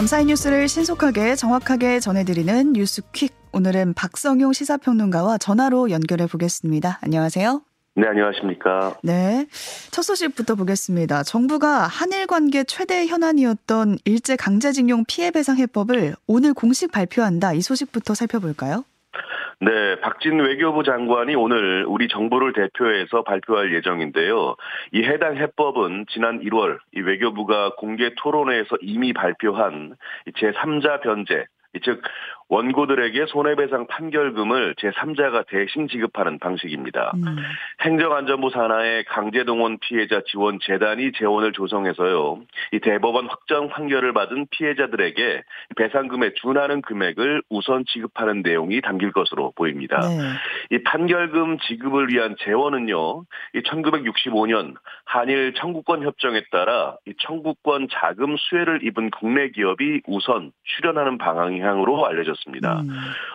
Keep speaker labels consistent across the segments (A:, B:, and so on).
A: 밤사이 뉴스를 신속하게 정확하게 전해드리는 뉴스퀵. 오늘은 박성용 시사평론가와 전화로 연결해 보겠습니다. 안녕하세요.
B: 네, 안녕하십니까.
A: 네. 첫 소식부터 보겠습니다. 정부가 한일 관계 최대 현안이었던 일제 강제징용 피해 배상 해법을 오늘 공식 발표한다. 이 소식부터 살펴볼까요?
B: 네, 박진 외교부 장관이 오늘 우리 정부를 대표해서 발표할 예정인데요. 이 해당 해법은 지난 1월 이 외교부가 공개 토론회에서 이미 발표한 제3자 변제, 즉 원고들에게 손해배상 판결금을 제3자가 대신 지급하는 방식입니다. 음. 행정안전부 산하의 강제동원 피해자 지원 재단이 재원을 조성해서요. 이 대법원 확정 판결을 받은 피해자들에게 배상금에 준하는 금액을 우선 지급하는 내용이 담길 것으로 보입니다. 네. 이 판결금 지급을 위한 재원은요. 이 1965년 한일 청구권 협정에 따라 이 청구권 자금 수혜를 입은 국내 기업이 우선 출연하는 방향으로 알려졌습니다. 있었습니다. 음.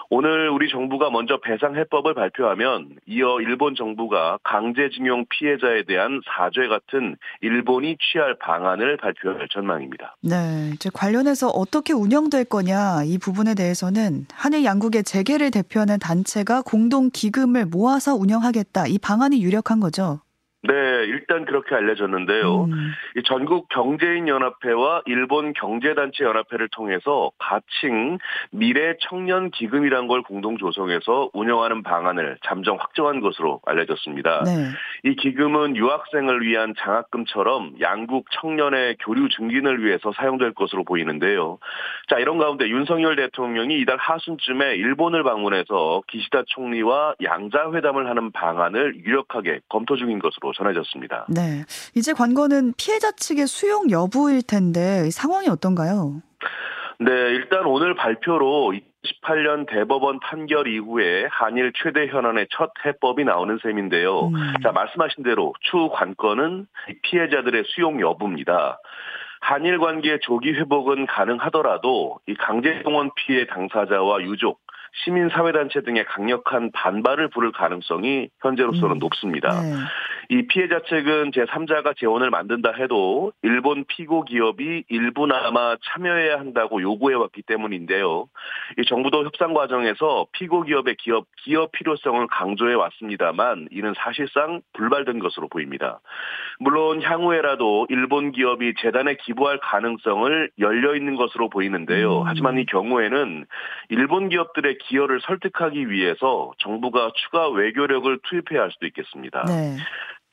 B: 오늘 우리 정부가 먼저 배상 해법을 발표하면 이어 일본 정부가 강제징용 피해자에 대한 사죄 같은 일본이 취할 방안을 발표할 전망입니다.
A: 네, 이제 관련해서 어떻게 운영될 거냐 이 부분에 대해서는 한일 양국의 재계를 대표하는 단체가 공동 기금을 모아서 운영하겠다 이 방안이 유력한 거죠.
B: 네, 일단 그렇게 알려졌는데요. 음. 이 전국 경제인 연합회와 일본 경제단체 연합회를 통해서 가칭 미래 청년 기금이란 걸 공동 조성해서 운영하는 방안을 잠정 확정한 것으로 알려졌습니다. 네. 이 기금은 유학생을 위한 장학금처럼 양국 청년의 교류 증진을 위해서 사용될 것으로 보이는데요. 자, 이런 가운데 윤석열 대통령이 이달 하순쯤에 일본을 방문해서 기시다 총리와 양자 회담을 하는 방안을 유력하게 검토 중인 것으로 전해졌습니다.
A: 네. 이제 관건은 피해자 측의 수용 여부일 텐데 상황이 어떤가요?
B: 네, 일단 오늘 발표로 2018년 대법원 판결 이후에 한일 최대 현안의 첫 해법이 나오는 셈인데요. 음. 자, 말씀하신 대로 추 관건은 피해자들의 수용 여부입니다. 한일 관계 조기 회복은 가능하더라도 이 강제동원 피해 당사자와 유족 시민사회단체 등의 강력한 반발을 부를 가능성이 현재로서는 음. 높습니다. 네. 이 피해자 측은 제3자가 재원을 만든다 해도 일본 피고 기업이 일부나마 참여해야 한다고 요구해 왔기 때문인데요. 이 정부도 협상 과정에서 피고 기업의 기업 기업 필요성을 강조해 왔습니다만 이는 사실상 불발된 것으로 보입니다. 물론 향후에라도 일본 기업이 재단에 기부할 가능성을 열려 있는 것으로 보이는데요. 음. 하지만 이 경우에는 일본 기업들의 기여를 설득하기 위해서 정부가 추가 외교력을 투입해야 할 수도 있겠습니다. 네.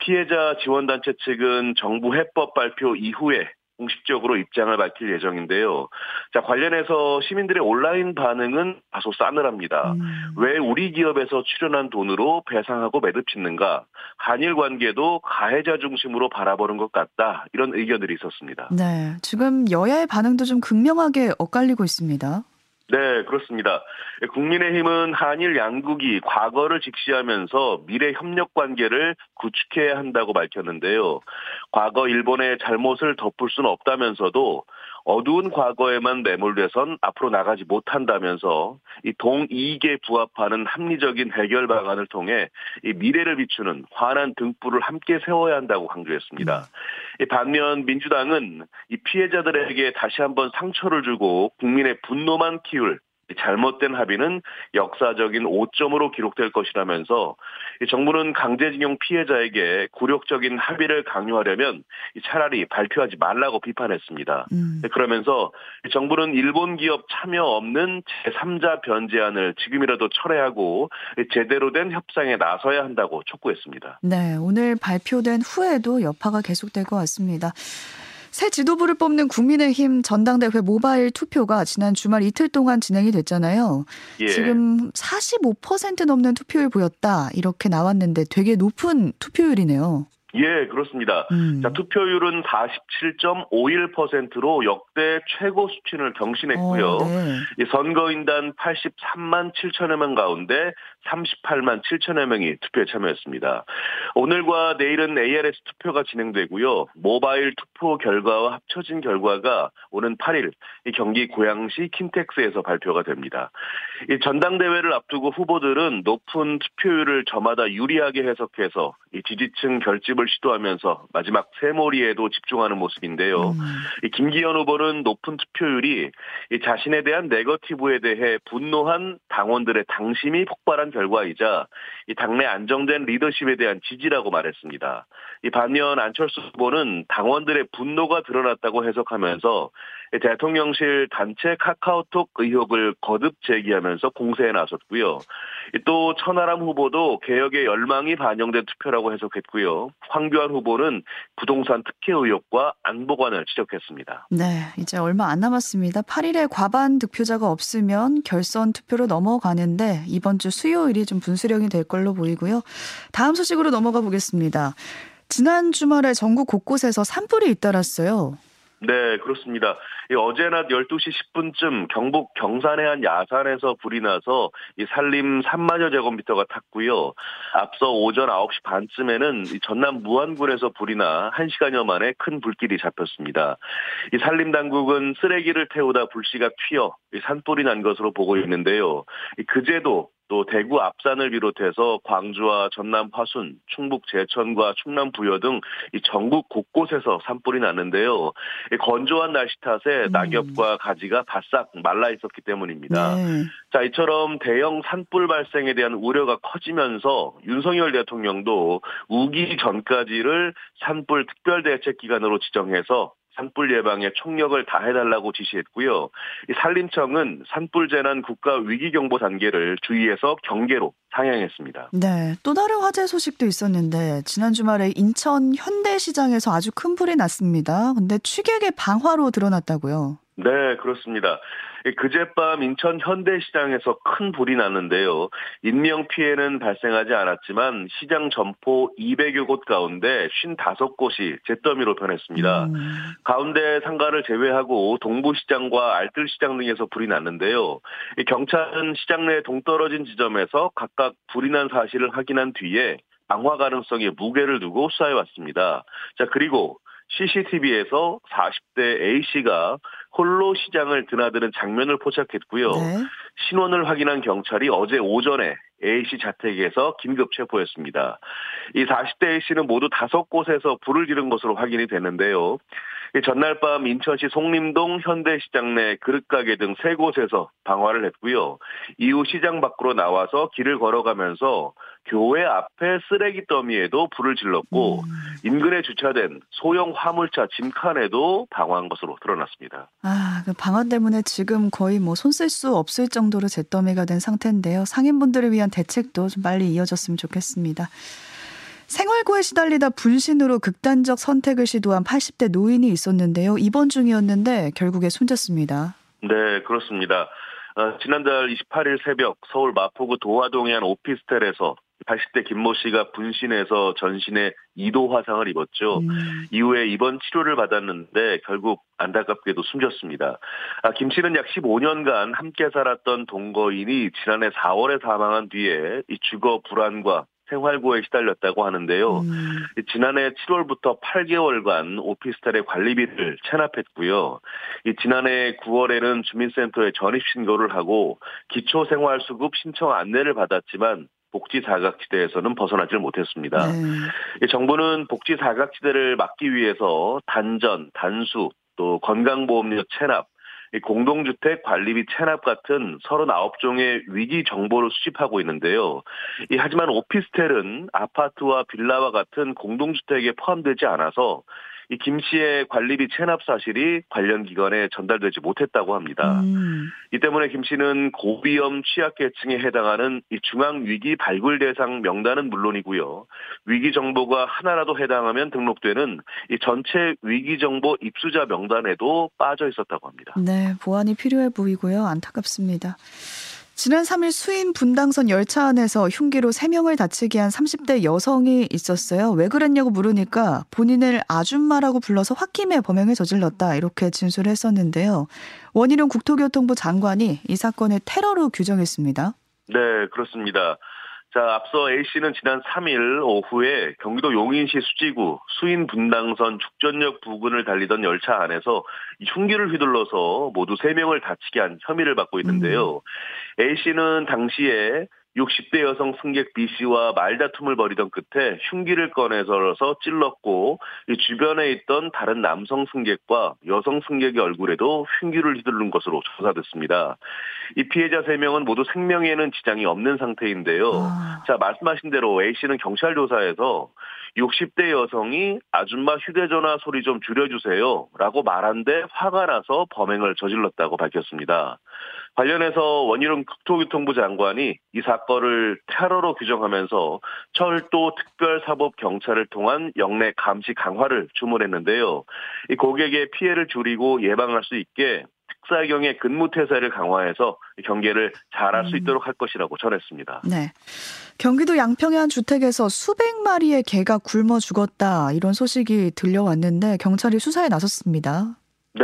B: 피해자 지원단체 측은 정부 해법 발표 이후에 공식적으로 입장을 밝힐 예정인데요. 자, 관련해서 시민들의 온라인 반응은 다소 싸늘합니다. 음. 왜 우리 기업에서 출연한 돈으로 배상하고 매듭 짓는가? 한일 관계도 가해자 중심으로 바라보는 것 같다. 이런 의견들이 있었습니다.
A: 네. 지금 여야의 반응도 좀 극명하게 엇갈리고 있습니다.
B: 네, 그렇습니다. 국민의힘은 한일 양국이 과거를 직시하면서 미래 협력 관계를 구축해야 한다고 밝혔는데요. 과거 일본의 잘못을 덮을 수는 없다면서도 어두운 과거에만 매몰돼선 앞으로 나가지 못한다면서 이 동이익에 부합하는 합리적인 해결 방안을 통해 이 미래를 비추는 환한 등불을 함께 세워야 한다고 강조했습니다. 이 반면 민주당은 이 피해자들에게 다시 한번 상처를 주고 국민의 분노만 키울 잘못된 합의는 역사적인 오점으로 기록될 것이라면서 정부는 강제징용 피해자에게 굴욕적인 합의를 강요하려면 차라리 발표하지 말라고 비판했습니다. 음. 그러면서 정부는 일본 기업 참여 없는 제3자 변제안을 지금이라도 철회하고 제대로 된 협상에 나서야 한다고 촉구했습니다.
A: 네, 오늘 발표된 후에도 여파가 계속될 것 같습니다. 새 지도부를 뽑는 국민의힘 전당대회 모바일 투표가 지난 주말 이틀 동안 진행이 됐잖아요. 예. 지금 45% 넘는 투표율 보였다. 이렇게 나왔는데 되게 높은 투표율이네요.
B: 예, 그렇습니다. 음. 자, 투표율은 47.51%로 역대 최고 수준을 경신했고요. 어, 네. 선거인단 83만 7천여 명 가운데 38만 7천여 명이 투표에 참여했습니다. 오늘과 내일은 ARS 투표가 진행되고요. 모바일 투표 결과와 합쳐진 결과가 오는 8일 경기 고양시 킨텍스에서 발표가 됩니다. 이 전당대회를 앞두고 후보들은 높은 투표율을 저마다 유리하게 해석해서 이 지지층 결집을 시도하면서 마지막 세몰이에도 집중하는 모습인데요. 음. 이 김기현 후보는 높은 투표율이 이 자신에 대한 네거티브에 대해 분노한 당원들의 당심이 폭발한 결과이자 이 당내 안정된 리더십에 대한 지지라고 말했습니다. 이 반면 안철수 후보는 당원들의 분노가 드러났다고 해석하면서 대통령실 단체 카카오톡 의혹을 거듭 제기하면서 공세에 나섰고요. 또 천하람 후보도 개혁의 열망이 반영된 투표라고 해석했고요. 황교안 후보는 부동산 특혜 의혹과 안보관을 지적했습니다.
A: 네, 이제 얼마 안 남았습니다. 8일에 과반 득표자가 없으면 결선 투표로 넘어가는데 이번 주 수요 일이 좀 분수령이 될 걸로 보이고요. 다음 소식으로 넘어가 보겠습니다. 지난 주말에 전국 곳곳에서 산불이 잇따랐어요.
B: 네, 그렇습니다. 어제 낮 12시 10분쯤 경북 경산의 한 야산에서 불이 나서 이 산림 3만여 제곱미터가 탔고요. 앞서 오전 9시 반쯤에는 전남 무안군에서 불이 나 1시간여 만에 큰 불길이 잡혔습니다. 이 산림 당국은 쓰레기를 태우다 불씨가 튀어 산불이 난 것으로 보고 있는데요. 그제도 또 대구 앞산을 비롯해서 광주와 전남 화순, 충북 제천과 충남 부여 등 전국 곳곳에서 산불이 났는데요. 건조한 날씨 탓에 음. 낙엽과 가지가 바싹 말라 있었기 때문입니다. 네. 자, 이처럼 대형 산불 발생에 대한 우려가 커지면서 윤석열 대통령도 우기 전까지를 산불 특별대책 기간으로 지정해서 산불 예방에 총력을 다해달라고 지시했고요. 산림청은 산불 재난 국가 위기 경보 단계를 주의해서 경계로 상향했습니다.
A: 네, 또 다른 화재 소식도 있었는데 지난 주말에 인천 현대시장에서 아주 큰 불이 났습니다. 근데 취객의 방화로 드러났다고요.
B: 네, 그렇습니다. 그젯밤 인천 현대시장에서 큰 불이 났는데요. 인명 피해는 발생하지 않았지만 시장 점포 200여 곳 가운데 55곳이 잿더미로 변했습니다. 음. 가운데 상가를 제외하고 동부시장과 알뜰시장 등에서 불이 났는데요. 경찰은 시장 내 동떨어진 지점에서 각각 불이 난 사실을 확인한 뒤에 방화 가능성에 무게를 두고 수사해 왔습니다. 자, 그리고 CCTV에서 40대 A씨가 홀로 시장을 드나드는 장면을 포착했고요. 네. 신원을 확인한 경찰이 어제 오전에 A씨 자택에서 긴급 체포했습니다. 이 40대 A씨는 모두 다섯 곳에서 불을 지른 것으로 확인이 됐는데요. 전날 밤 인천시 송림동 현대시장 내 그릇가게 등 세 곳에서 방화를 했고요. 이후 시장 밖으로 나와서 길을 걸어가면서 교회 앞에 쓰레기 더미에도 불을 질렀고 음. 인근에 주차된 소형 화물차 짐칸에도 방화한 것으로 드러났습니다.
A: 아, 그 방화 때문에 지금 거의 뭐 손 쓸 수 없을 정도로 잿더미가 된 상태인데요. 상인분들을 위한 대책도 좀 빨리 이어졌으면 좋겠습니다. 생활고에 시달리다 분신으로 극단적 선택을 시도한 80대 노인이 있었는데요. 입원 중이었는데 결국에 숨졌습니다.
B: 네, 그렇습니다. 어, 지난달 28일 새벽 서울 마포구 도화동의 한 오피스텔에서 80대 김모 씨가 분신해서 전신에 2도 화상을 입었죠. 음. 이후에 입원 치료를 받았는데 결국 안타깝게도 숨졌습니다. 아, 김 씨는 약 15년간 함께 살았던 동거인이 지난해 4월에 사망한 뒤에 이 주거 불안과 생활고에 시달렸다고 하는데요. 음. 지난해 7월부터 8개월간 오피스텔의 관리비를 체납했고요. 지난해 9월에는 주민센터에 전입 신고를 하고 기초생활수급 신청 안내를 받았지만 복지 사각지대에서는 벗어나질 못했습니다. 네. 정부는 복지 사각지대를 막기 위해서 단전, 단수, 또 건강보험료 체납, 공동주택 관리비 체납 같은 39종의 위기 정보를 수집하고 있는데요. 하지만 오피스텔은 아파트와 빌라와 같은 공동주택에 포함되지 않아서 이 김 씨의 관리비 체납 사실이 관련 기관에 전달되지 못했다고 합니다. 음. 이 때문에 김 씨는 고위험 취약계층에 해당하는 이 중앙위기 발굴 대상 명단은 물론이고요. 위기 정보가 하나라도 해당하면 등록되는 이 전체 위기 정보 입수자 명단에도 빠져 있었다고 합니다.
A: 네, 보완이 필요해 보이고요. 안타깝습니다. 지난 3일 수인 분당선 열차 안에서 흉기로 3명을 다치게 한 30대 여성이 있었어요. 왜 그랬냐고 물으니까 본인을 아줌마라고 불러서 홧김에 범행을 저질렀다. 이렇게 진술을 했었는데요. 원희룡 국토교통부 장관이 이 사건을 테러로 규정했습니다.
B: 네, 그렇습니다. 자, 앞서 A씨는 지난 3일 오후에 경기도 용인시 수지구 수인 분당선 축전역 부근을 달리던 열차 안에서 흉기를 휘둘러서 모두 3명을 다치게 한 혐의를 받고 있는데요. 음. A씨는 당시에 60대 여성 승객 B 씨와 말다툼을 벌이던 끝에 흉기를 꺼내서 찔렀고 주변에 있던 다른 남성 승객과 여성 승객의 얼굴에도 흉기를 휘두른 것으로 조사됐습니다. 이 피해자 3명은 모두 생명에는 지장이 없는 상태인데요. 아. 자, 말씀하신 대로 A 씨는 경찰 조사에서 60대 여성이 아줌마 휴대전화 소리 좀 줄여주세요. 라고 말한데 화가 나서 범행을 저질렀다고 밝혔습니다. 관련해서 원희룡 국토교통부 장관이 이 사건을 테러로 규정하면서 철도 특별사법 경찰을 통한 영내 감시 강화를 주문했는데요. 이 고객의 피해를 줄이고 예방할 수 있게 특사경의 근무 태세를 강화해서 경계를 잘할 수 음. 있도록 할 것이라고 전했습니다.
A: 네. 경기도 양평의 한 주택에서 수백 마리의 개가 굶어 죽었다 이런 소식이 들려왔는데 경찰이 수사에 나섰습니다.
B: 네.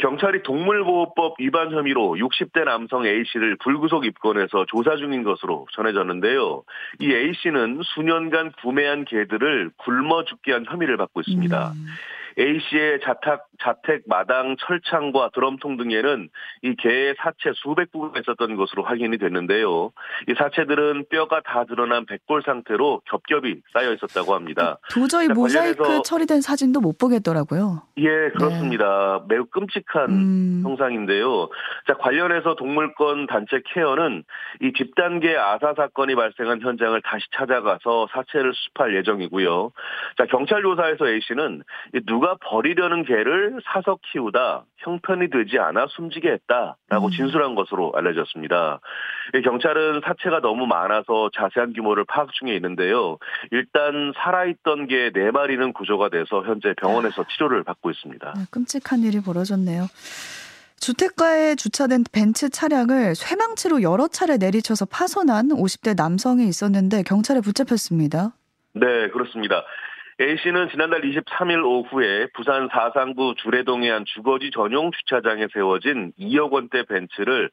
B: 경찰이 동물보호법 위반 혐의로 60대 남성 A씨를 불구속 입건해서 조사 중인 것으로 전해졌는데요. 이 A씨는 수년간 구매한 개들을 굶어 죽게 한 혐의를 받고 있습니다. 음. A 씨의 자택 자택 마당 철창과 드럼통 등에는 이 개의 사체 수백 구가 있었던 것으로 확인이 됐는데요. 이 사체들은 뼈가 다 드러난 백골 상태로 겹겹이 쌓여 있었다고 합니다.
A: 도저히 모자이크 처리된 사진도 못 보겠더라고요.
B: 예, 그렇습니다. 네. 매우 끔찍한 음. 형상인데요. 자, 관련해서 동물권 단체 케어는 이 집단계 아사 사건이 발생한 현장을 다시 찾아가서 사체를 수습할 예정이고요. 자, 경찰 조사에서 A 씨는 누가 누가 버리려는 개를 사서 키우다 형편이 되지 않아 숨지게 했다라고 음. 진술한 것으로 알려졌습니다. 경찰은 사체가 너무 많아서 자세한 규모를 파악 중에 있는데요. 일단 살아있던 개 4마리는 구조가 돼서 현재 병원에서 치료를 받고 있습니다.
A: 네, 끔찍한 일이 벌어졌네요. 주택가에 주차된 벤츠 차량을 쇠망치로 여러 차례 내리쳐서 파손한 50대 남성이 있었는데 경찰에 붙잡혔습니다.
B: 네, 그렇습니다. A씨는 지난달 23일 오후에 부산 사상구 주례동의 한 주거지 전용 주차장에 세워진 2억 원대 벤츠를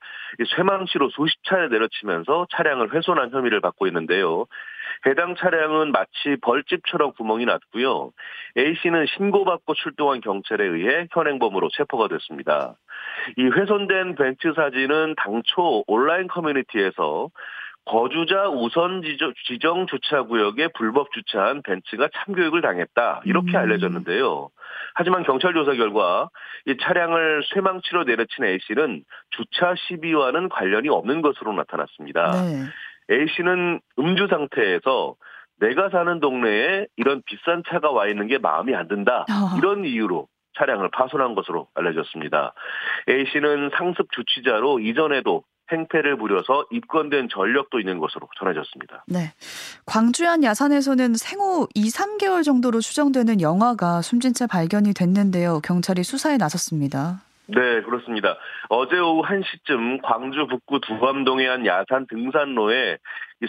B: 쇠망치로 수십 차례 내려치면서 차량을 훼손한 혐의를 받고 있는데요. 해당 차량은 마치 벌집처럼 구멍이 났고요. A씨는 신고받고 출동한 경찰에 의해 현행범으로 체포가 됐습니다. 이 훼손된 벤츠 사진은 당초 온라인 커뮤니티에서 거주자 우선 지정 주차 구역에 불법 주차한 벤츠가 참교육을 당했다 이렇게 음. 알려졌는데요. 하지만 경찰 조사 결과 이 차량을 쇠망치로 내려친 A 씨는 주차 시비와는 관련이 없는 것으로 나타났습니다. 네. A 씨는 음주 상태에서 내가 사는 동네에 이런 비싼 차가 와 있는 게 마음이 안 든다 어. 이런 이유로 차량을 파손한 것으로 알려졌습니다. A 씨는 상습 주치자로 이전에도 행패를 부려서 입건된 전력도 있는 것으로 전해졌습니다.
A: 네. 광주안 야산에서는 생후 2, 3개월 정도로 추정되는 영화가 숨진 채 발견이 됐는데요. 경찰이 수사에 나섰습니다.
B: 네, 그렇습니다. 어제 오후 1시쯤 광주 북구 두감동의 한 야산 등산로에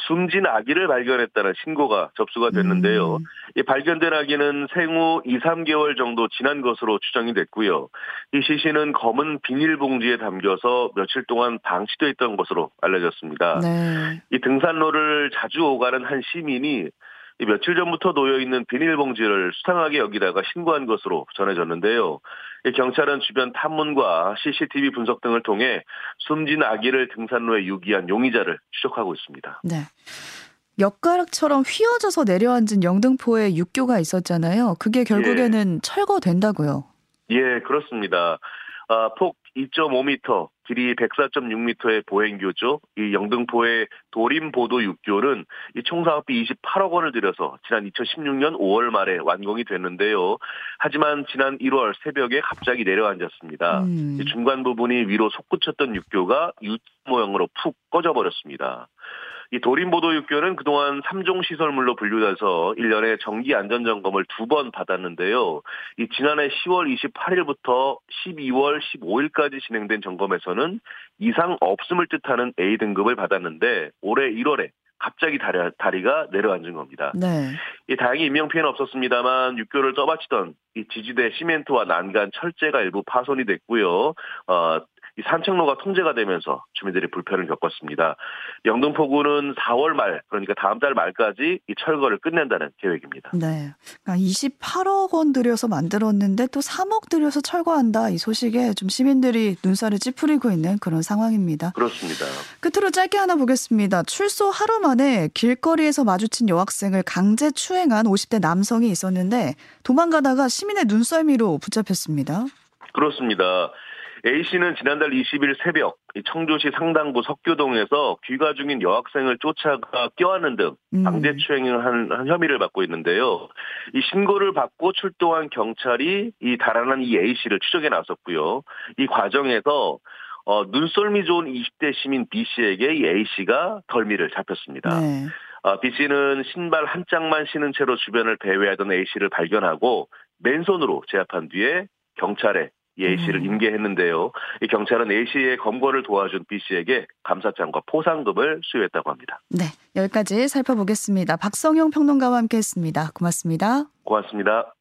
B: 숨진 아기를 발견했다는 신고가 접수가 됐는데요. 음. 이 발견된 아기는 생후 2, 3개월 정도 지난 것으로 추정이 됐고요. 이 시신은 검은 비닐봉지에 담겨서 며칠 동안 방치돼 있던 것으로 알려졌습니다. 네. 이 등산로를 자주 오가는 한 시민이 며칠 전부터 놓여 있는 비닐봉지를 수상하게 여기다가 신고한 것으로 전해졌는데요. 경찰은 주변 탐문과 CCTV 분석 등을 통해 숨진 아기를 등산로에 유기한 용의자를 추적하고 있습니다.
A: 네. 엿가락처럼 휘어져서 내려앉은 영등포에 육교가 있었잖아요. 그게 결국에는 예. 철거된다고요.
B: 예, 그렇습니다. 아, 폭 2.5m, 길이 104.6m의 보행교죠. 이 영등포의 도림보도 육교는 이 총사업비 28억 원을 들여서 지난 2016년 5월 말에 완공이 됐는데요. 하지만 지난 1월 새벽에 갑자기 내려앉았습니다. 음. 중간 부분이 위로 솟구쳤던 육교가 U 모형으로 푹 꺼져버렸습니다. 이 도림보도육교는 그동안 3종 시설물로 분류돼서 1년에 정기 안전점검을 두 번 받았는데요. 이 지난해 10월 28일부터 12월 15일까지 진행된 점검에서는 이상 없음을 뜻하는 A등급을 받았는데 올해 1월에 갑자기 다리, 가 내려앉은 겁니다. 네. 이 다행히 인명 피해는 없었습니다만 육교를 떠받치던 이 지지대 시멘트와 난간 철제가 일부 파손이 됐고요. 어, 이 산책로가 통제가 되면서 주민들이 불편을 겪었습니다. 영등포구는 4월 말 그러니까 다음 달 말까지 이 철거를 끝낸다는 계획입니다.
A: 네. 그러니까 28억 원 들여서 만들었는데 또 3억 들여서 철거한다 이 소식에 좀 시민들이 눈살을 찌푸리고 있는 그런 상황입니다.
B: 그렇습니다.
A: 끝으로 짧게 하나 보겠습니다. 출소 하루 만에 길거리에서 마주친 여학생을 강제 추행한 50대 남성이 있었는데 도망가다가 시민의 눈썰미로 붙잡혔습니다.
B: 그렇습니다. A씨는 지난달 20일 새벽 청주시 상당구 석교동에서 귀가 중인 여학생을 쫓아가 껴안는 등 음. 강제 추행을 한, 한, 혐의를 받고 있는데요. 이 신고를 받고 출동한 경찰이 이 달아난 이 A씨를 추적해 나섰고요. 이 과정에서 어, 눈썰미 좋은 20대 시민 B씨에게 이 A씨가 덜미를 잡혔습니다. 네. 어, B씨는 신발 한 짝만 신은 채로 주변을 배회하던 A씨를 발견하고 맨손으로 제압한 뒤에 경찰에 이 A씨를 음. 임계했는데요. 이 경찰은 A씨의 검거를 도와준 B씨에게 감사장과 포상금을 수여했다고 합니다.
A: 네, 여기까지 살펴보겠습니다. 박성용 평론가와 함께했습니다. 고맙습니다.
B: 고맙습니다.